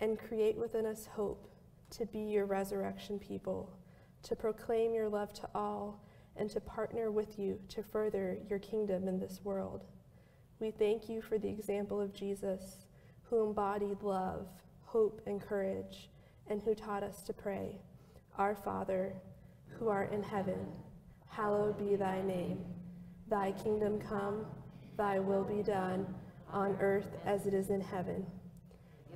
and create within us hope to be your resurrection people, to proclaim your love to all, and to partner with you to further your kingdom in this world. We thank you for the example of Jesus, who embodied love, hope, and courage, and who taught us to pray, Our Father, who art in heaven, hallowed be thy name. Thy kingdom come, thy will be done, on earth as it is in heaven.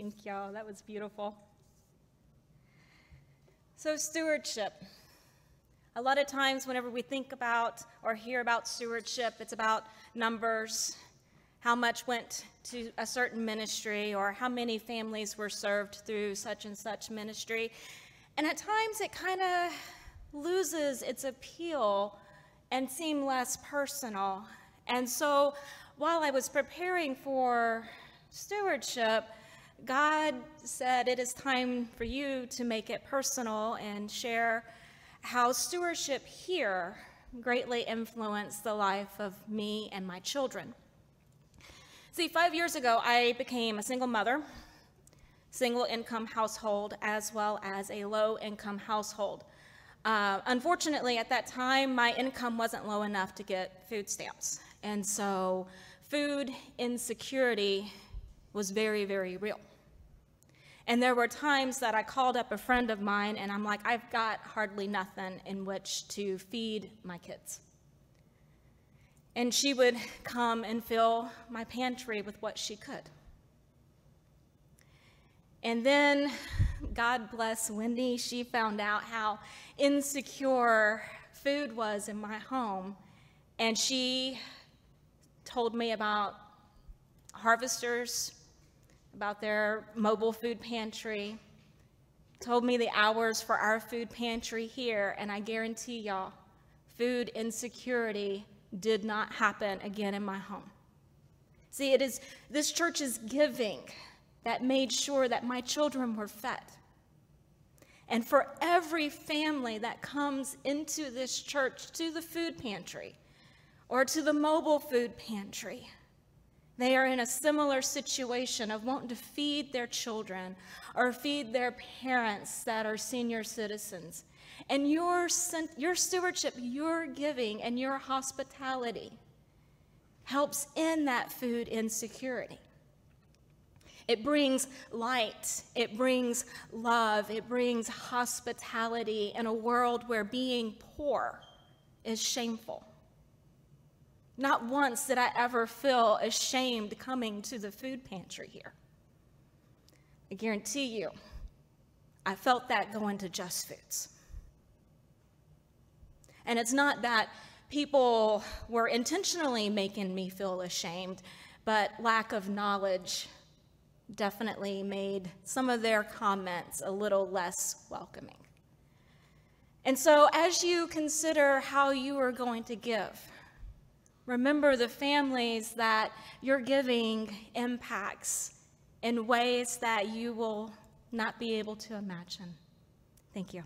Thank y'all. That was beautiful. So, stewardship. A lot of times, whenever we think about or hear about stewardship, it's about numbers, how much went to a certain ministry, or how many families were served through such and such ministry. And at times, it kind of loses its appeal and seem less personal. And so, while I was preparing for stewardship, God said it is time for you to make it personal and share how stewardship here greatly influenced the life of me and my children. See, five years ago, I became a single mother, single income household, as well as a low income household. Uh, unfortunately, at that time, my income wasn't low enough to get food stamps. And so food insecurity was very, very real. And there were times that I called up a friend of mine and I'm like, I've got hardly nothing in which to feed my kids. And she would come and fill my pantry with what she could. And then, God bless Wendy, she found out how insecure food was in my home. And she told me about Harvesters about their mobile food pantry, told me the hours for our food pantry here, and I guarantee y'all, food insecurity did not happen again in my home. See, it is this church's giving that made sure that my children were fed. And for every family that comes into this church to the food pantry or to the mobile food pantry, they are in a similar situation of wanting to feed their children or feed their parents that are senior citizens. And your, your stewardship, your giving, and your hospitality helps end that food insecurity. It brings light, it brings love, it brings hospitality in a world where being poor is shameful. Not once did I ever feel ashamed coming to the food pantry here. I guarantee you, I felt that going to Just Foods. And it's not that people were intentionally making me feel ashamed, but lack of knowledge definitely made some of their comments a little less welcoming. And so, as you consider how you are going to give, remember the families that your giving impacts in ways that you will not be able to imagine. Thank you.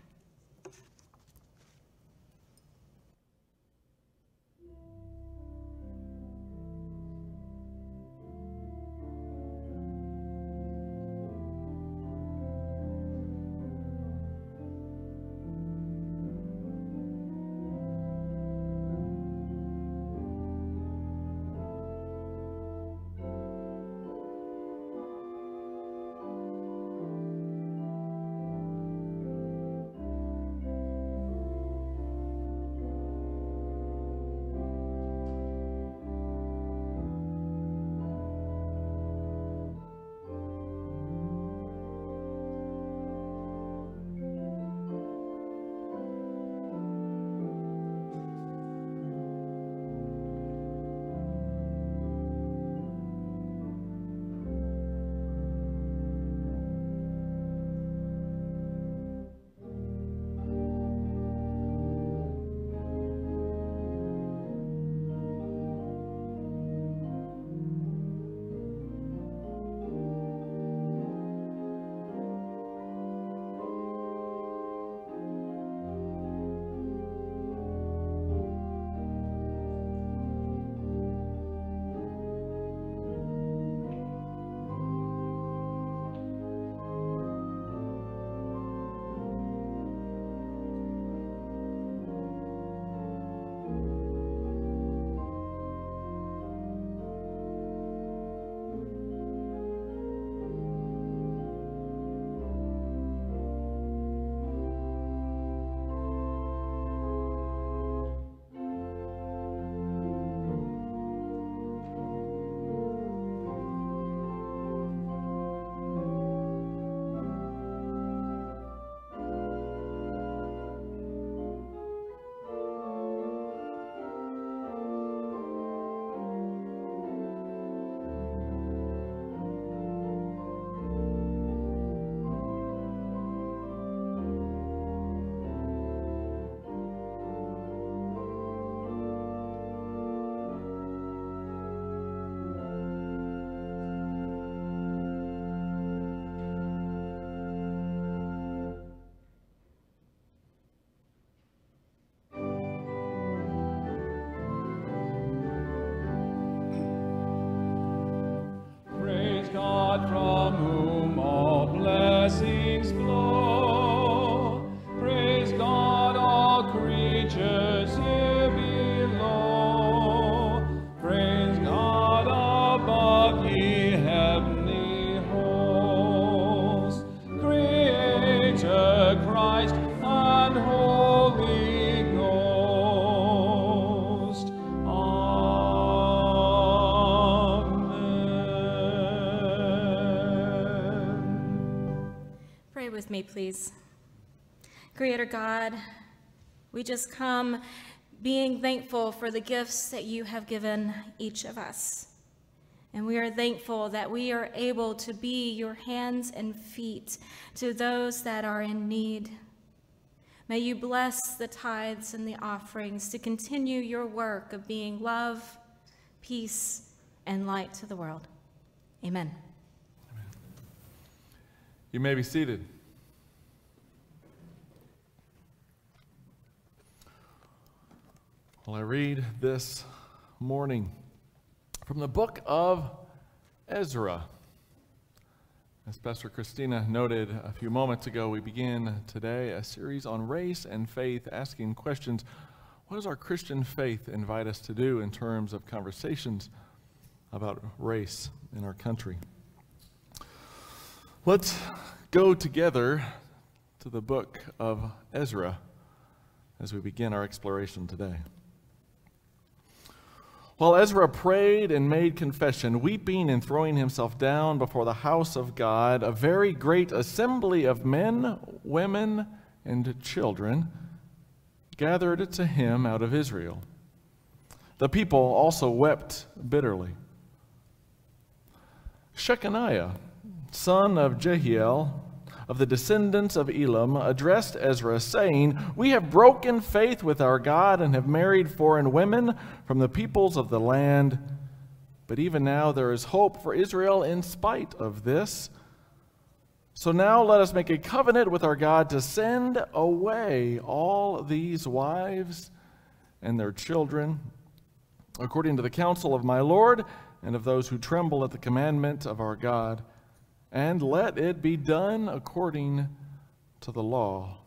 Me, please. Creator God, we just come being thankful for the gifts that you have given each of us. And we are thankful that we are able to be your hands and feet to those that are in need. May you bless the tithes and the offerings to continue your work of being love, peace, and light to the world. Amen. Amen. You may be seated. Well, I read this morning from the book of Ezra. As Pastor Christina noted a few moments ago, we begin today a series on race and faith, asking questions what does our Christian faith invite us to do in terms of conversations about race in our country? Let's go together to the book of Ezra as we begin our exploration today. While Ezra prayed and made confession, weeping and throwing himself down before the house of God, a very great assembly of men, women, and children gathered to him out of Israel. The people also wept bitterly. Shechaniah, son of Jehiel, of the descendants of Elam, addressed Ezra, saying, We have broken faith with our God and have married foreign women from the peoples of the land. But even now there is hope for Israel in spite of this. So now let us make a covenant with our God to send away all these wives and their children, according to the counsel of my Lord and of those who tremble at the commandment of our God and let it be done according to the law.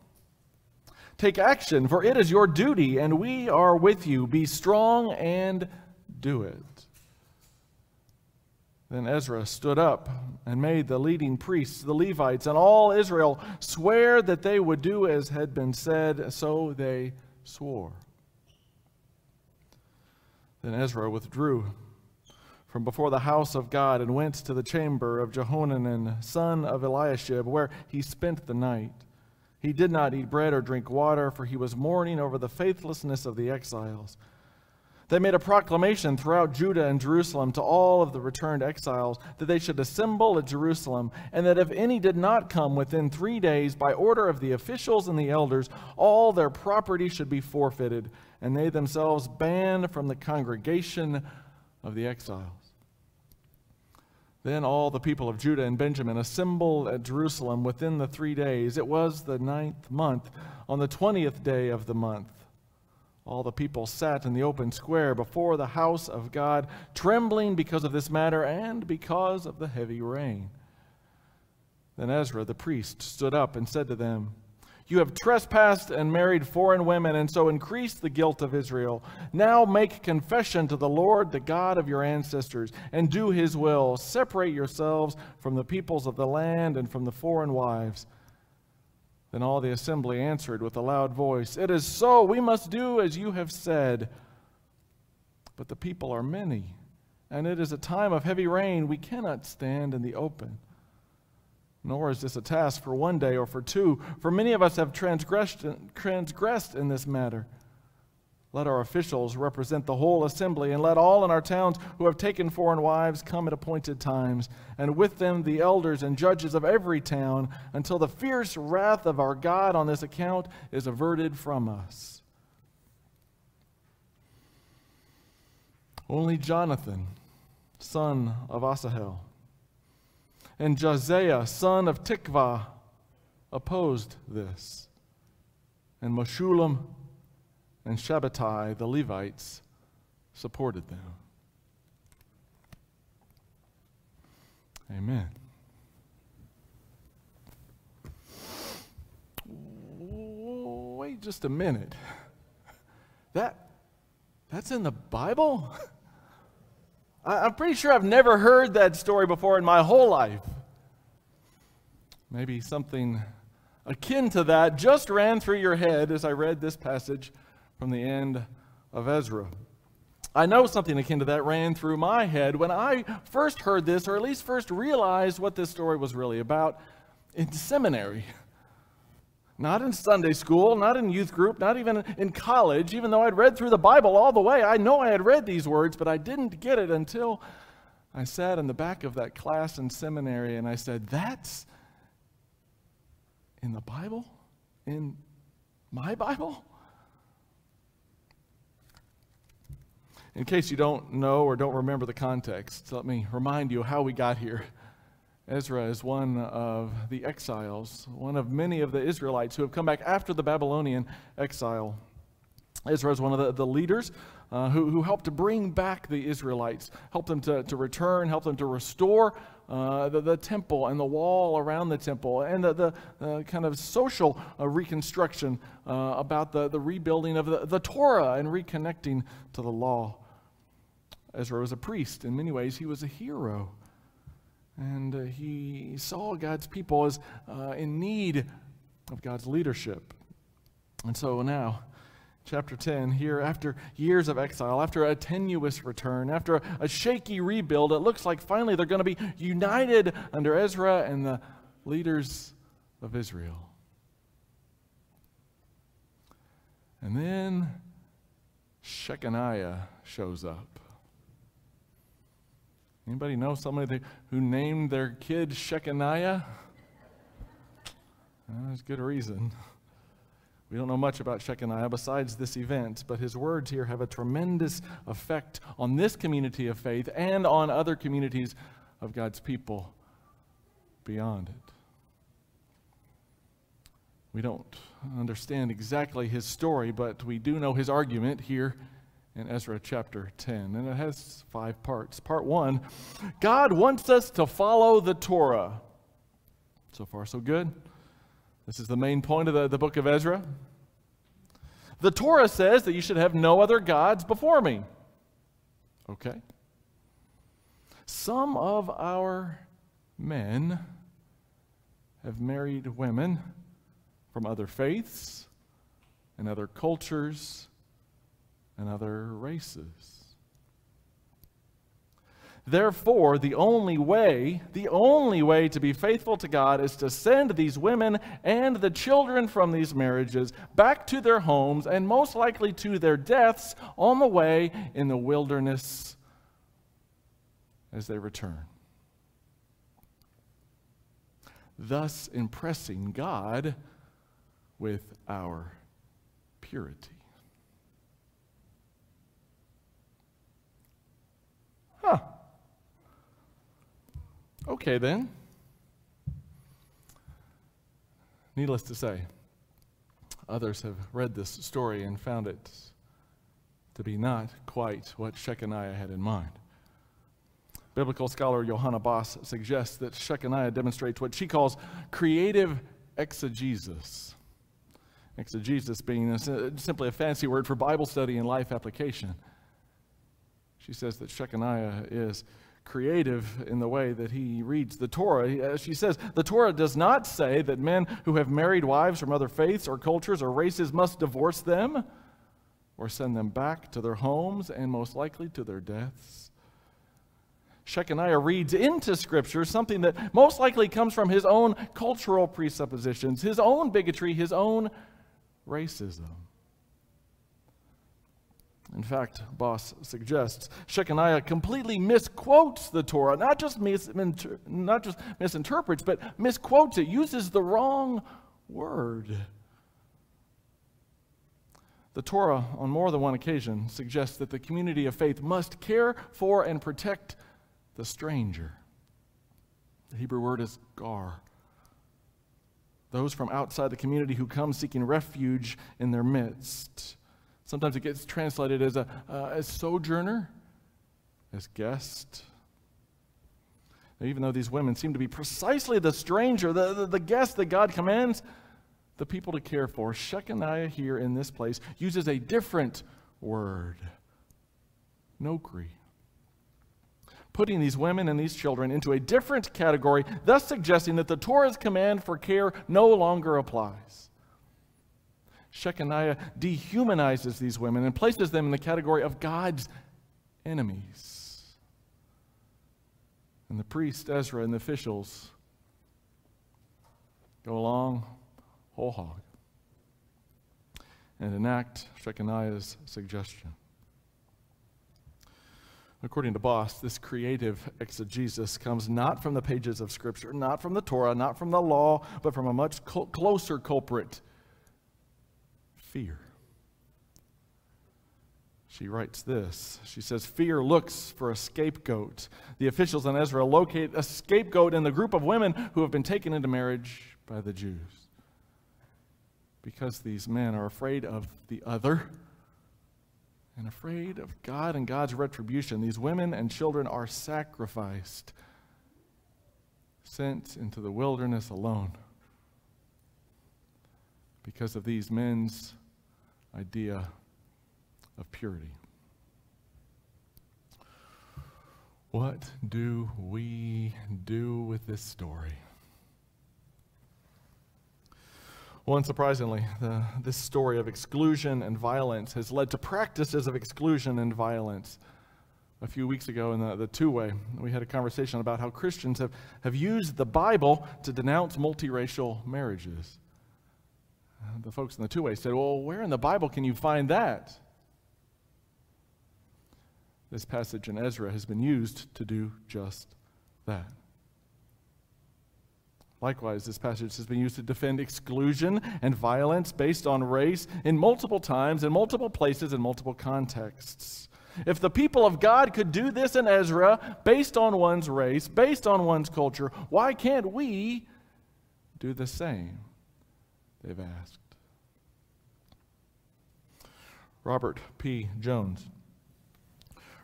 Take action, for it is your duty, and we are with you. Be strong and do it. Then Ezra stood up and made the leading priests, the Levites, and all Israel swear that they would do as had been said, so they swore. Then Ezra withdrew from before the house of God and went to the chamber of Jehohanan, son of Eliashib, where he spent the night. He did not eat bread or drink water, for he was mourning over the faithlessness of the exiles. They made a proclamation throughout Judah and Jerusalem to all of the returned exiles that they should assemble at Jerusalem, and that if any did not come within three days, by order of the officials and the elders, all their property should be forfeited, and they themselves banned from the congregation of the exiles. Then all the people of Judah and Benjamin assembled at Jerusalem within the three days. It was the ninth month, on the twentieth day of the month. All the people sat in the open square before the house of God, trembling because of this matter and because of the heavy rain. Then Ezra the priest stood up and said to them, you have trespassed and married foreign women, and so increased the guilt of Israel. Now make confession to the Lord, the God of your ancestors, and do his will. Separate yourselves from the peoples of the land and from the foreign wives. Then all the assembly answered with a loud voice, It is so, we must do as you have said. But the people are many, and it is a time of heavy rain. We cannot stand in the open. Nor is this a task for one day or for two, for many of us have transgressed, transgressed in this matter. Let our officials represent the whole assembly, and let all in our towns who have taken foreign wives come at appointed times, and with them the elders and judges of every town, until the fierce wrath of our God on this account is averted from us. Only Jonathan, son of Asahel, and Josiah, son of Tikvah, opposed this. And Meshullam and Shabbatai, the Levites, supported them. Amen. Wait just a minute. That that's in the Bible? I'm pretty sure I've never heard that story before in my whole life. Maybe something akin to that just ran through your head as I read this passage from the end of Ezra. I know something akin to that ran through my head when I first heard this, or at least first realized what this story was really about in seminary. Not in Sunday school, not in youth group, not even in college, even though I'd read through the Bible all the way. I know I had read these words, but I didn't get it until I sat in the back of that class in seminary and I said, That's in the Bible? In my Bible? In case you don't know or don't remember the context, let me remind you how we got here. Ezra is one of the exiles, one of many of the Israelites who have come back after the Babylonian exile. Ezra is one of the, the leaders uh, who, who helped to bring back the Israelites, help them to, to return, help them to restore uh, the, the temple and the wall around the temple, and the, the uh, kind of social uh, reconstruction uh, about the, the rebuilding of the, the Torah and reconnecting to the law. Ezra was a priest. In many ways, he was a hero. And uh, he saw God's people as uh, in need of God's leadership. And so now chapter 10, here after years of exile, after a tenuous return, after a shaky rebuild, it looks like finally they're going to be united under Ezra and the leaders of Israel. And then Shechaniah shows up. Anybody know somebody who named their kid Shechaniah? Well, there's good reason. We don't know much about Shechaniah besides this event, but his words here have a tremendous effect on this community of faith and on other communities of God's people beyond it. We don't understand exactly his story, but we do know his argument here in Ezra chapter 10. And it has five parts. Part one God wants us to follow the Torah. So far, so good. This is the main point of the, the book of Ezra. The Torah says that you should have no other gods before me. Okay. Some of our men have married women from other faiths and other cultures and other races. Therefore, the only way, the only way to be faithful to God is to send these women and the children from these marriages back to their homes and most likely to their deaths on the way in the wilderness as they return. Thus, impressing God with our purity. Huh. Okay, then. Needless to say, others have read this story and found it to be not quite what Shechaniah had in mind. Biblical scholar Johanna Bos suggests that Shechaniah demonstrates what she calls creative exegesis. Exegesis being simply a fancy word for Bible study and life application. She says that Shechaniah is creative in the way that he reads the Torah. Uh, she says the Torah does not say that men who have married wives from other faiths or cultures or races must divorce them or send them back to their homes and most likely to their deaths. Shechaniah reads into Scripture something that most likely comes from his own cultural presuppositions, his own bigotry, his own racism. In fact, Bos suggests Shechaniah completely misquotes the Torah, not just, mis- not just misinterprets, but misquotes it, uses the wrong word. The Torah, on more than one occasion, suggests that the community of faith must care for and protect the stranger. The Hebrew word is gar. Those from outside the community who come seeking refuge in their midst. Sometimes it gets translated as a uh, as sojourner, as guest. Now, even though these women seem to be precisely the stranger, the, the, the guest that God commands the people to care for, Shechaniah here in this place uses a different word, nokri putting these women and these children into a different category, thus suggesting that the Torah's command for care no longer applies. Shechaniah dehumanizes these women and places them in the category of God's enemies. And the priest, Ezra, and the officials go along whole hog and enact Shechaniah's suggestion. According to Bos, this creative exegesis comes not from the pages of Scripture, not from the Torah, not from the law, but from a much closer culprit fear. She writes this. She says, Fear looks for a scapegoat. The officials in Ezra locate a scapegoat in the group of women who have been taken into marriage by the Jews. Because these men are afraid of the other and afraid of God and God's retribution, these women and children are sacrificed, sent into the wilderness alone because of these men's idea of purity. What do we do with this story? Well, unsurprisingly, the, this story of exclusion and violence has led to practices of exclusion and violence. A few weeks ago in the, the two way, we had a conversation about how Christians have, have used the Bible to denounce multiracial marriages. The folks in the two way said, Well, where in the Bible can you find that? This passage in Ezra has been used to do just that. Likewise, this passage has been used to defend exclusion and violence based on race in multiple times, in multiple places, in multiple contexts. If the people of God could do this in Ezra based on one's race, based on one's culture, why can't we do the same? They've asked. Robert P. Jones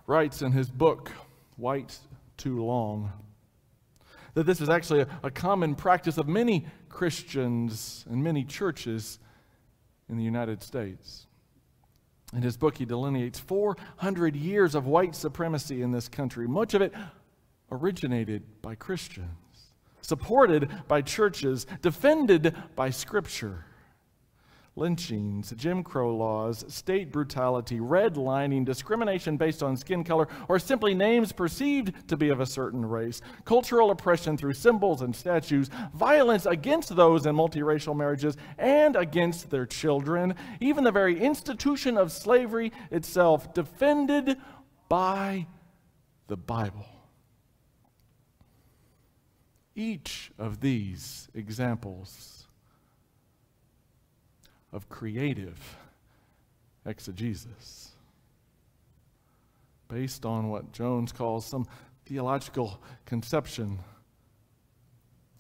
writes in his book, White Too Long that this is actually a, a common practice of many Christians and many churches in the United States. In his book, he delineates 400 years of white supremacy in this country, much of it originated by Christians, supported by churches, defended by Scripture lynchings, Jim Crow laws, state brutality, redlining, discrimination based on skin color, or simply names perceived to be of a certain race, cultural oppression through symbols and statues, violence against those in multiracial marriages and against their children, even the very institution of slavery itself, defended by the Bible. Each of these examples of creative exegesis based on what Jones calls some theological conception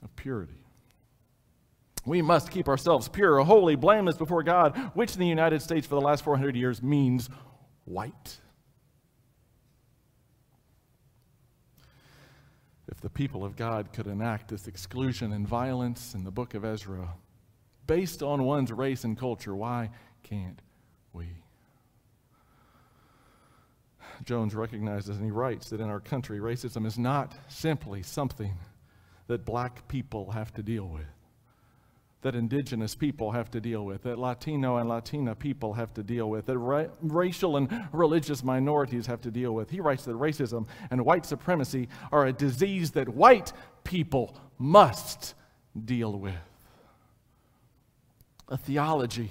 of purity. We must keep ourselves pure, holy, blameless before God, which in the United States for the last 400 years means white. If the people of God could enact this exclusion and violence in the book of Ezra, based on one's race and culture. Why can't we? Jones recognizes and he writes that in our country, racism is not simply something that black people have to deal with, that indigenous people have to deal with, that Latino and Latina people have to deal with, that ra- racial and religious minorities have to deal with. He writes that racism and white supremacy are a disease that white people must deal with. A theology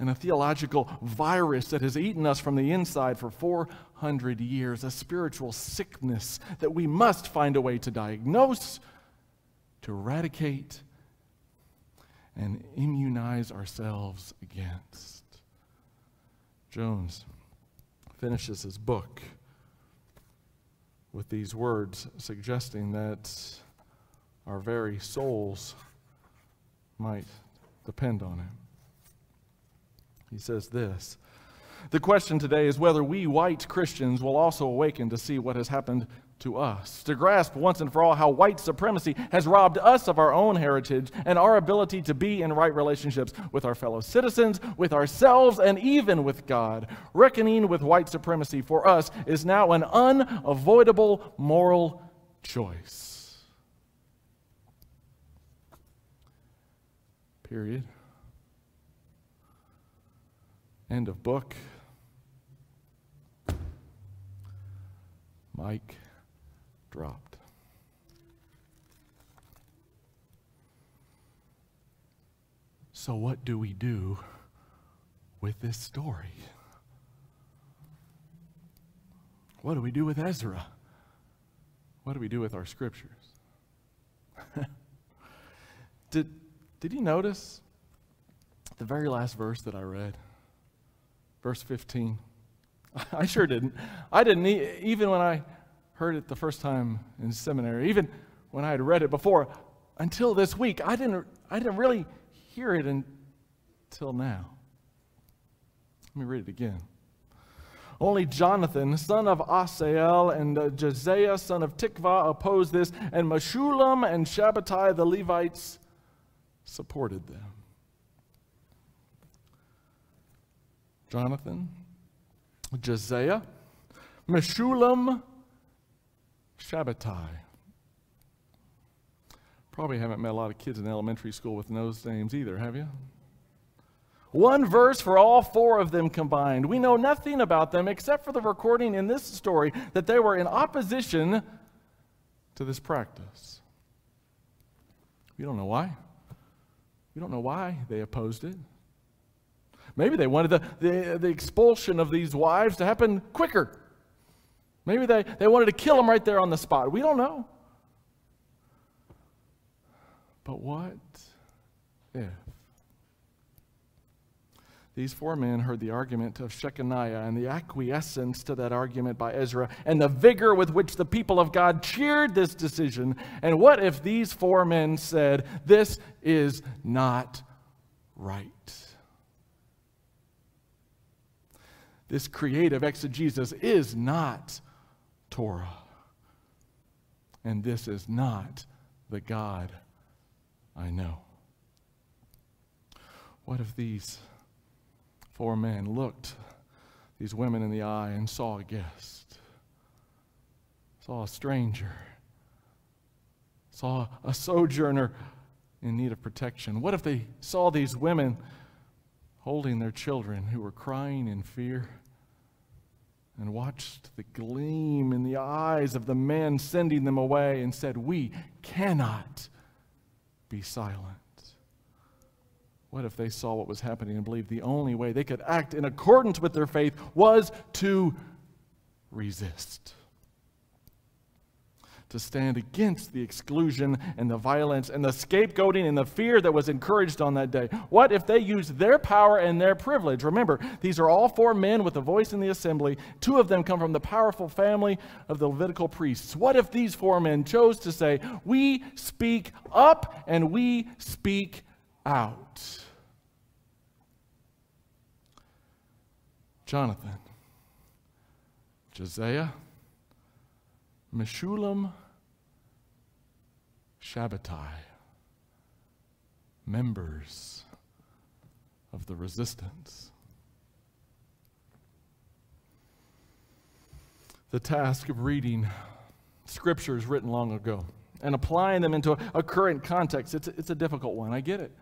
and a theological virus that has eaten us from the inside for 400 years, a spiritual sickness that we must find a way to diagnose, to eradicate, and immunize ourselves against. Jones finishes his book with these words, suggesting that our very souls might depend on Him. He says this The question today is whether we white Christians will also awaken to see what has happened to us, to grasp once and for all how white supremacy has robbed us of our own heritage and our ability to be in right relationships with our fellow citizens, with ourselves, and even with God. Reckoning with white supremacy for us is now an unavoidable moral choice. Period. End of book. Mic dropped. So, what do we do with this story? What do we do with Ezra? What do we do with our scriptures? did, did you notice the very last verse that I read? Verse 15. I sure didn't. I didn't, even when I heard it the first time in seminary, even when I had read it before, until this week, I didn't, I didn't really hear it until now. Let me read it again. Only Jonathan, son of Asahel, and uh, Josiah, son of Tikvah, opposed this, and Meshullam and Shabbatai, the Levites, supported them. Jonathan, Josiah, Meshullam, Shabbatai. Probably haven't met a lot of kids in elementary school with those names either, have you? One verse for all four of them combined. We know nothing about them except for the recording in this story that they were in opposition to this practice. We don't know why. We don't know why they opposed it. Maybe they wanted the, the, the expulsion of these wives to happen quicker. Maybe they, they wanted to kill him right there on the spot. We don't know. But what if? These four men heard the argument of Shechaniah and the acquiescence to that argument by Ezra and the vigor with which the people of God cheered this decision. And what if these four men said, This is not right? This creative exegesis is not Torah. And this is not the God I know. What if these four men looked these women in the eye and saw a guest, saw a stranger, saw a sojourner in need of protection? What if they saw these women holding their children who were crying in fear? And watched the gleam in the eyes of the men sending them away and said, We cannot be silent. What if they saw what was happening and believed the only way they could act in accordance with their faith was to resist? To stand against the exclusion and the violence and the scapegoating and the fear that was encouraged on that day? What if they used their power and their privilege? Remember, these are all four men with a voice in the assembly. Two of them come from the powerful family of the Levitical priests. What if these four men chose to say, We speak up and we speak out. Jonathan, Josiah, Meshullam, Shabbatai, members of the resistance. The task of reading scriptures written long ago and applying them into a, a current context, it's, it's a difficult one. I get it.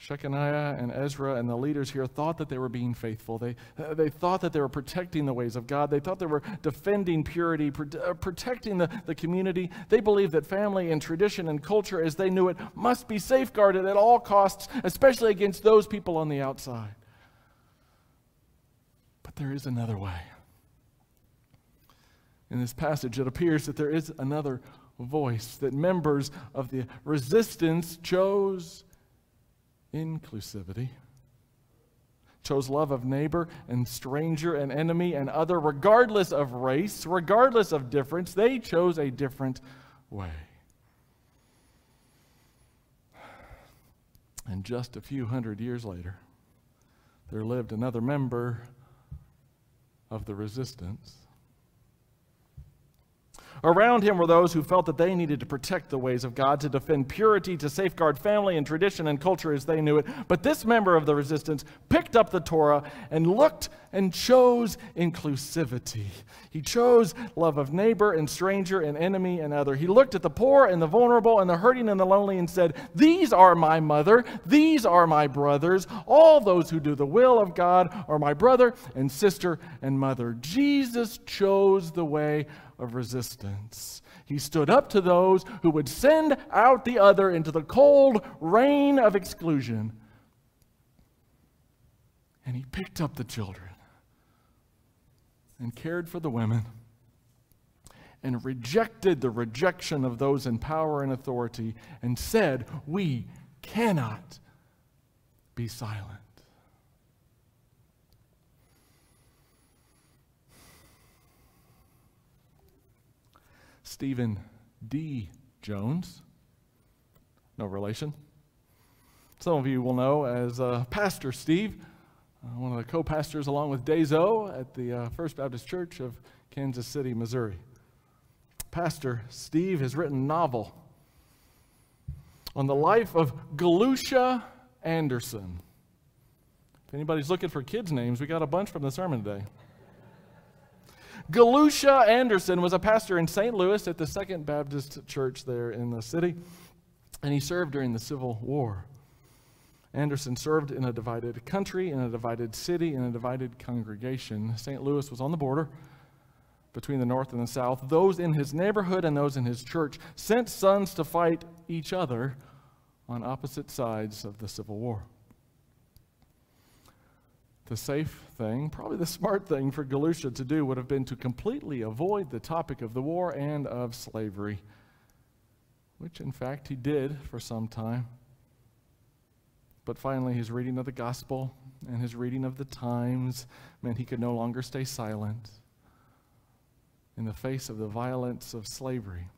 Shechaniah and Ezra and the leaders here thought that they were being faithful. They, they thought that they were protecting the ways of God. They thought they were defending purity, uh, protecting the, the community. They believed that family and tradition and culture, as they knew it, must be safeguarded at all costs, especially against those people on the outside. But there is another way. In this passage, it appears that there is another voice, that members of the resistance chose inclusivity, chose love of neighbor and stranger and enemy and other, regardless of race, regardless of difference. They chose a different way. And just a few hundred years later, there lived another member of the resistance Around him were those who felt that they needed to protect the ways of God, to defend purity, to safeguard family and tradition and culture as they knew it. But this member of the resistance picked up the Torah and looked and chose inclusivity. He chose love of neighbor and stranger and enemy and other. He looked at the poor and the vulnerable and the hurting and the lonely and said, These are my mother, these are my brothers. All those who do the will of God are my brother and sister and mother. Jesus chose the way of resistance. He stood up to those who would send out the other into the cold rain of exclusion. And he picked up the children and cared for the women and rejected the rejection of those in power and authority and said, We cannot be silent. Stephen D. Jones. No relation. Some of you will know as uh, Pastor Steve, uh, one of the co pastors along with Dezo at the uh, First Baptist Church of Kansas City, Missouri. Pastor Steve has written a novel on the life of Galusha Anderson. If anybody's looking for kids' names, we got a bunch from the sermon today. Galusha Anderson was a pastor in St. Louis at the Second Baptist Church there in the city. and he served during the Civil War. Anderson served in a divided country, in a divided city, in a divided congregation. St. Louis was on the border between the North and the South. Those in his neighborhood and those in his church sent sons to fight each other on opposite sides of the Civil War. The safe thing, probably the smart thing for Galusha to do would have been to completely avoid the topic of the war and of slavery, which in fact he did for some time. But finally, his reading of the gospel and his reading of the times meant he could no longer stay silent in the face of the violence of slavery.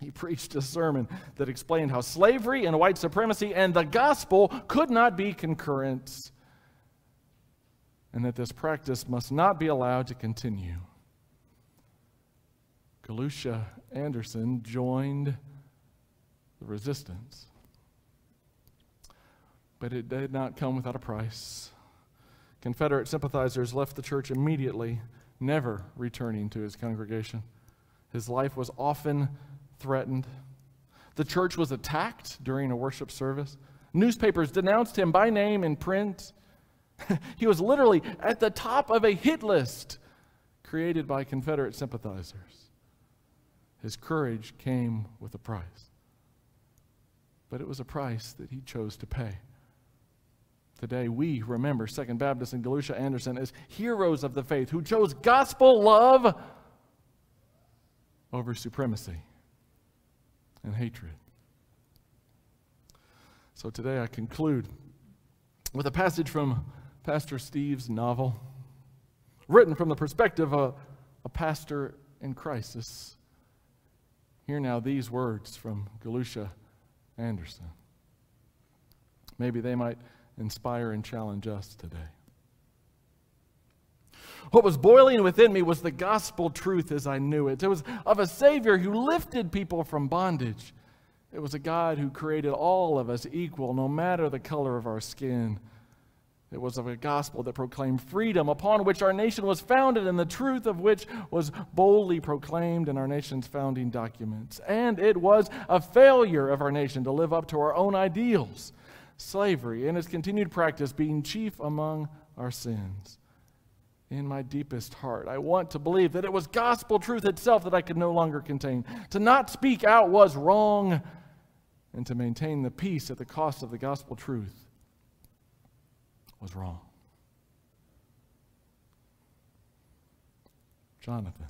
He preached a sermon that explained how slavery and white supremacy and the gospel could not be concurrent and that this practice must not be allowed to continue. Galusha Anderson joined the resistance. But it did not come without a price. Confederate sympathizers left the church immediately, never returning to his congregation. His life was often threatened. The church was attacked during a worship service. Newspapers denounced him by name in print. he was literally at the top of a hit list created by Confederate sympathizers. His courage came with a price. But it was a price that he chose to pay. Today, we remember Second Baptist and Galusha Anderson as heroes of the faith who chose gospel love over supremacy and hatred. So today I conclude with a passage from Pastor Steve's novel, written from the perspective of a pastor in crisis. Hear now these words from Galusha Anderson. Maybe they might inspire and challenge us today. What was boiling within me was the gospel truth as I knew it. It was of a Savior who lifted people from bondage. It was a God who created all of us equal, no matter the color of our skin. It was of a gospel that proclaimed freedom, upon which our nation was founded, and the truth of which was boldly proclaimed in our nation's founding documents. And it was a failure of our nation to live up to our own ideals, slavery and its continued practice being chief among our sins. In my deepest heart, I want to believe that it was gospel truth itself that I could no longer contain. To not speak out was wrong, and to maintain the peace at the cost of the gospel truth was wrong. Jonathan,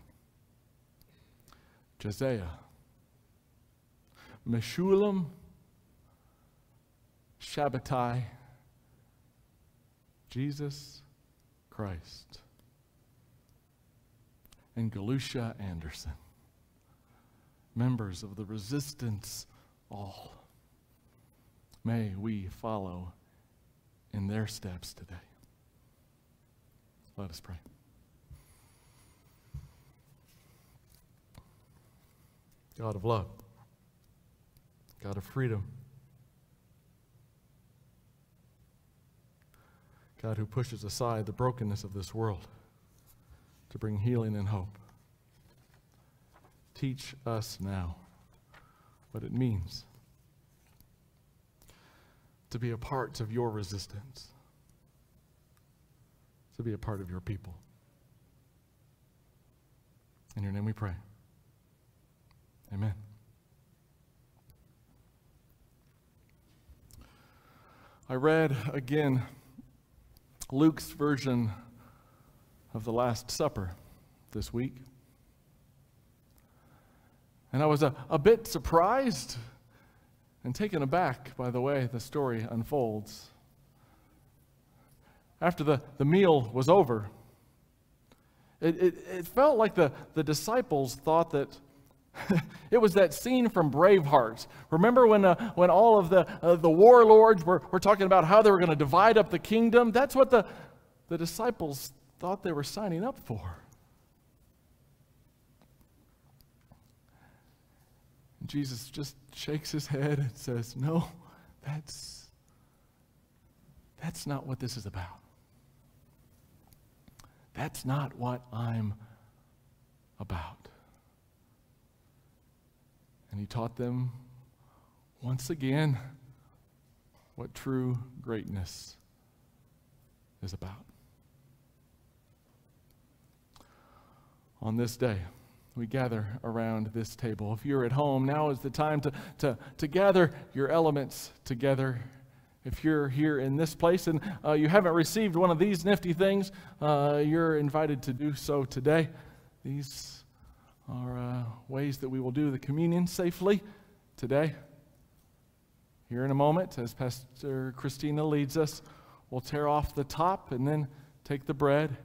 Josiah, Meshullam, Shabbatai, Jesus Christ, and Galusha Anderson, members of the resistance all. May we follow in their steps today. Let us pray. God of love, God of freedom, God who pushes aside the brokenness of this world to bring healing and hope. Teach us now what it means to be a part of your resistance, to be a part of your people. In your name we pray. Amen. I read again Luke's version of the Last Supper this week. And I was a, a bit surprised and taken aback by the way the story unfolds. After the, the meal was over, it, it, it felt like the, the disciples thought that it was that scene from Braveheart. Remember when, uh, when all of the, uh, the warlords were, were talking about how they were going to divide up the kingdom? That's what the, the disciples thought they were signing up for. And Jesus just shakes his head and says, No, that's, that's not what this is about. That's not what I'm about. And he taught them once again what true greatness is about. On this day, we gather around this table. If you're at home, now is the time to, to, to gather your elements together. If you're here in this place and uh, you haven't received one of these nifty things, uh, you're invited to do so today. These are uh, ways that we will do the communion safely today. Here in a moment, as Pastor Christina leads us, we'll tear off the top and then take the bread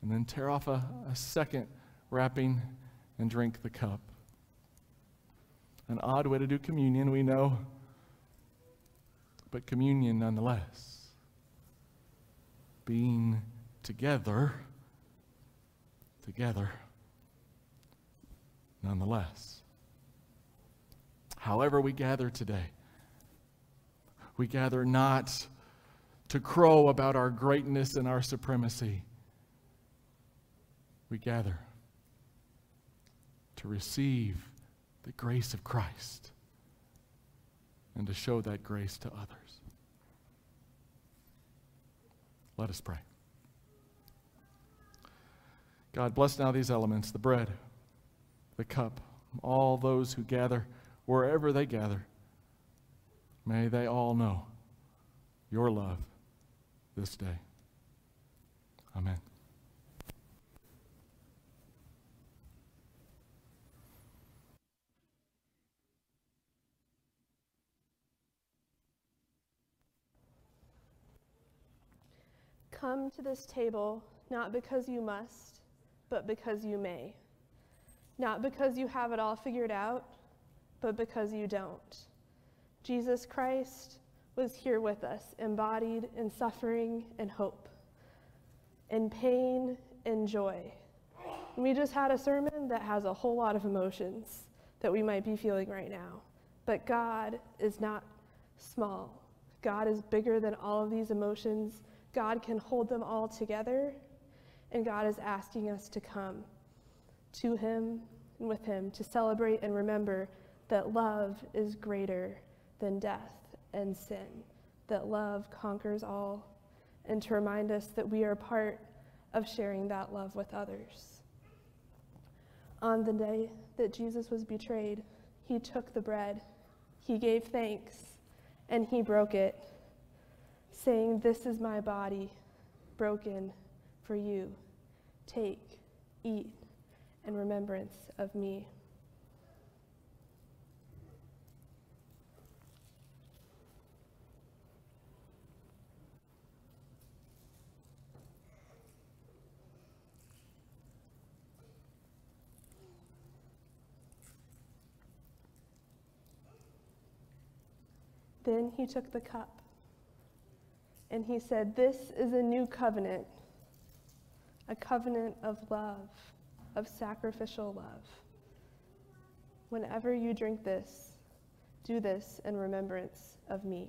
and then tear off a, a second wrapping and drink the cup. An odd way to do communion, we know, but communion nonetheless. Being together, together, nonetheless. However, we gather today, we gather not to crow about our greatness and our supremacy. We gather to receive the grace of Christ and to show that grace to others. Let us pray. God, bless now these elements the bread, the cup, all those who gather, wherever they gather. May they all know your love this day. Amen. Come to this table not because you must, but because you may. Not because you have it all figured out, but because you don't. Jesus Christ was here with us, embodied in suffering and hope, in pain and joy. And we just had a sermon that has a whole lot of emotions that we might be feeling right now. But God is not small. God is bigger than all of these emotions God can hold them all together, and God is asking us to come to Him and with Him to celebrate and remember that love is greater than death and sin, that love conquers all, and to remind us that we are part of sharing that love with others. On the day that Jesus was betrayed, he took the bread, he gave thanks, and he broke it saying, This is my body broken for you. Take, eat, in remembrance of me. Then he took the cup and he said, This is a new covenant, a covenant of love, of sacrificial love. Whenever you drink this, do this in remembrance of me.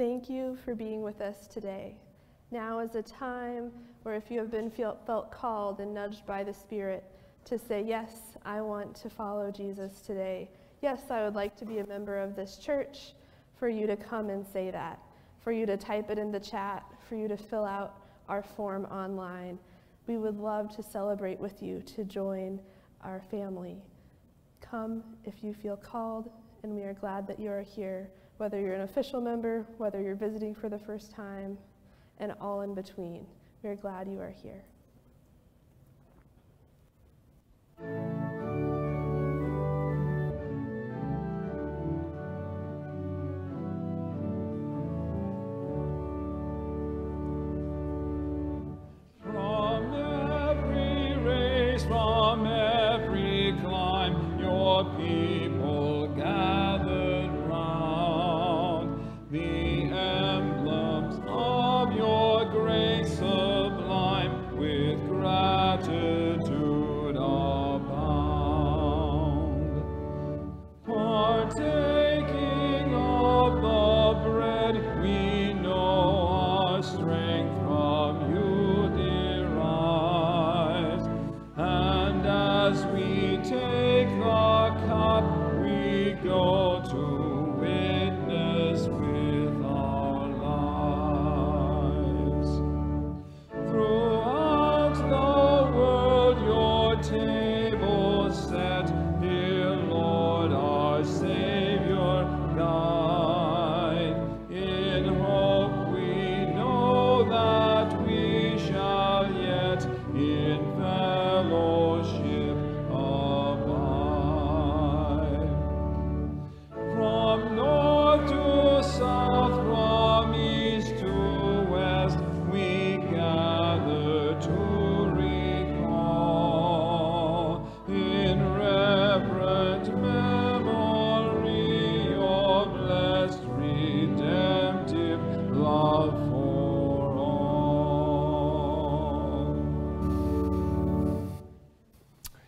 Thank you for being with us today. Now is a time where if you have been feel, felt called and nudged by the Spirit to say, Yes, I want to follow Jesus today. Yes, I would like to be a member of this church, for you to come and say that. for you to type it in the chat, for you to fill out our form online. We would love to celebrate with you to join our family. Come if you feel called, and we are glad that you are here, whether you're an official member, whether you're visiting for the first time, and all in between. We are glad you are here.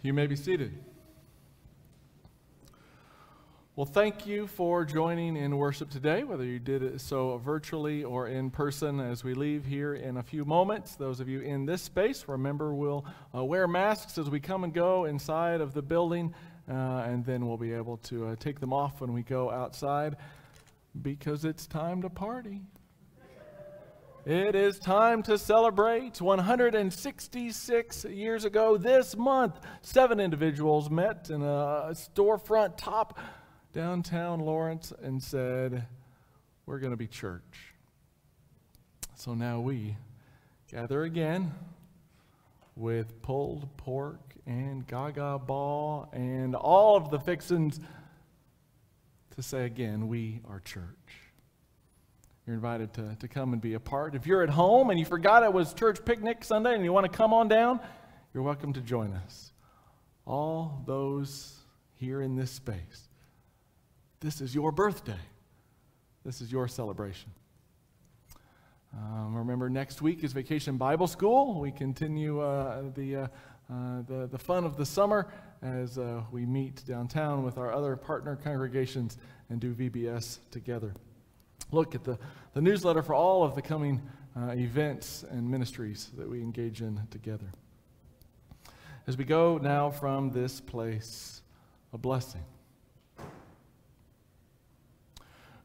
You may be seated. Well, thank you for joining in worship today, whether you did it so virtually or in person. As we leave here in a few moments, those of you in this space, remember we'll uh, wear masks as we come and go inside of the building, uh, and then we'll be able to uh, take them off when we go outside because it's time to party. It is time to celebrate. 166 years ago this month, seven individuals met in a storefront top downtown Lawrence and said, We're going to be church. So now we gather again with pulled pork and gaga ball and all of the fixins to say again, we are church. You're invited to, to come and be a part. If you're at home and you forgot it was church picnic Sunday and you want to come on down, you're welcome to join us. All those here in this space, this is your birthday. This is your celebration. Um, remember, next week is Vacation Bible School. We continue uh, the, uh, uh, the, the fun of the summer as uh, we meet downtown with our other partner congregations and do VBS together look at the, the newsletter for all of the coming uh, events and ministries that we engage in together. As we go now from this place, a blessing.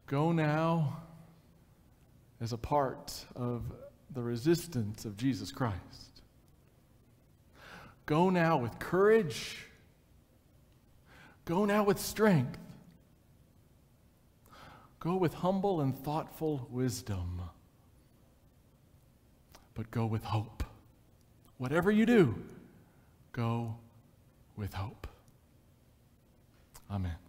Go now as a part of the resistance of Jesus Christ. Go now with courage. Go now with strength. Go with humble and thoughtful wisdom, but go with hope. Whatever you do, go with hope. Amen.